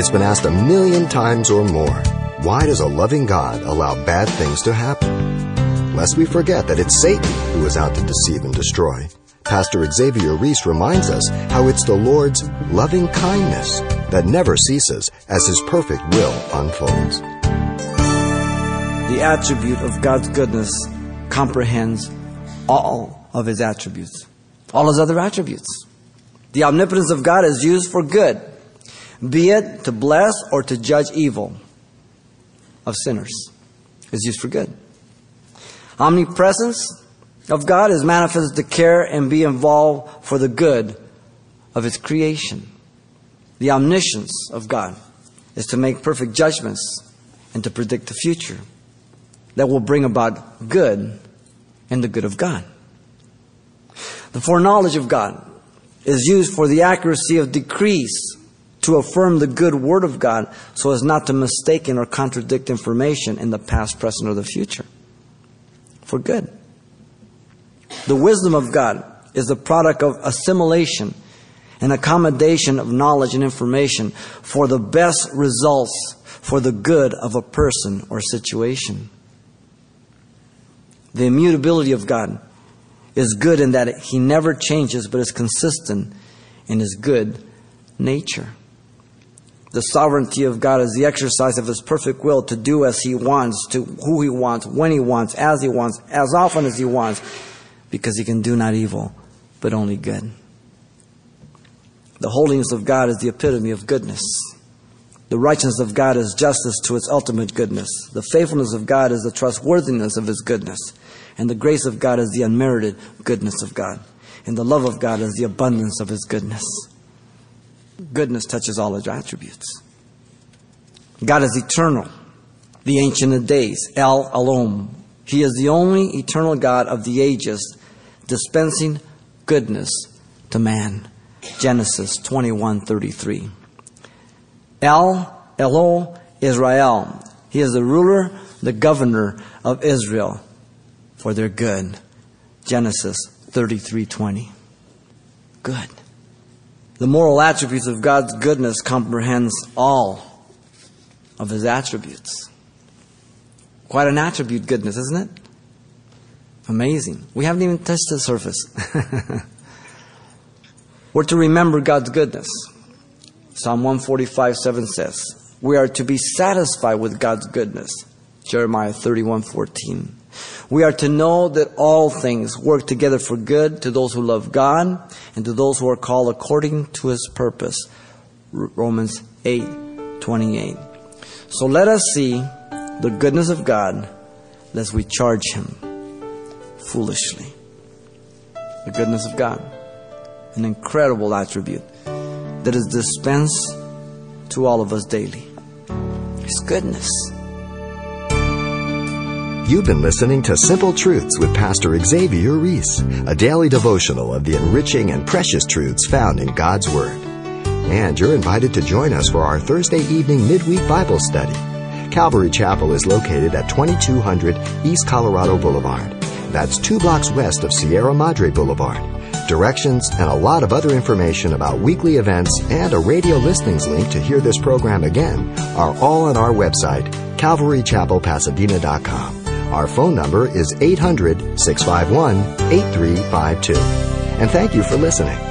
It's been asked a million times or more. Why does a loving God allow bad things to happen? Lest we forget that it's Satan who is out to deceive and destroy. Pastor Xavier Ries reminds us how it's the Lord's loving kindness that never ceases as His perfect will unfolds. The attribute of God's goodness comprehends all of His attributes, all His other attributes. The omnipotence of God is used for good, be it to bless or to judge evil of sinners. is used for good. Omnipresence of God is manifested to care and be involved for the good of His creation. The omniscience of God is to make perfect judgments and to predict the future that will bring about good and the good of God. The foreknowledge of God is used for the accuracy of decrees to affirm the good word of God so as not to mistaken or contradict information in the past, present, or the future. For good. The wisdom of God is the product of assimilation and accommodation of knowledge and information for the best results for the good of a person or situation. The immutability of God is good in that He never changes but is consistent in His good nature. The sovereignty of God is the exercise of His perfect will to do as He wants, to who He wants, when He wants, as He wants, as often as He wants, because He can do not evil, but only good. The holiness of God is the epitome of goodness. The righteousness of God is justice to its ultimate goodness. The faithfulness of God is the trustworthiness of His goodness. And the grace of God is the unmerited goodness of God. And the love of God is the abundance of His goodness. Goodness touches all His attributes. God is eternal, the Ancient of Days, El Olam. He is the only eternal God of the ages, dispensing goodness to man. Genesis 21:33. El Elohe Israel. He is the ruler, the governor of Israel for their good. Genesis 33:20. Good. The moral attributes of God's goodness comprehends all of his attributes. Quite an attribute goodness, isn't it? Amazing. We haven't even touched the surface. We're to remember God's goodness. Psalm 145 7 says, We are to be satisfied with God's goodness. Jeremiah 31 14. We are to know that all things work together for good to those who love God and to those who are called according to his purpose. Romans 8 28. So let us see the goodness of God lest we charge him foolishly. The goodness of God an incredible attribute that is dispensed to all of us daily. His goodness. You've been listening to Simple Truths with Pastor Xavier Ries, a daily devotional of the enriching and precious truths found in God's Word. And you're invited to join us for our Thursday evening midweek Bible study. Calvary Chapel is located at 2200 East Colorado Boulevard. That's two blocks west of Sierra Madre Boulevard. Directions and a lot of other information about weekly events and a radio listings link to hear this program again are all on our website, calvarychapelpasadena.com. Our phone number is 800 651 8352. And thank you for listening.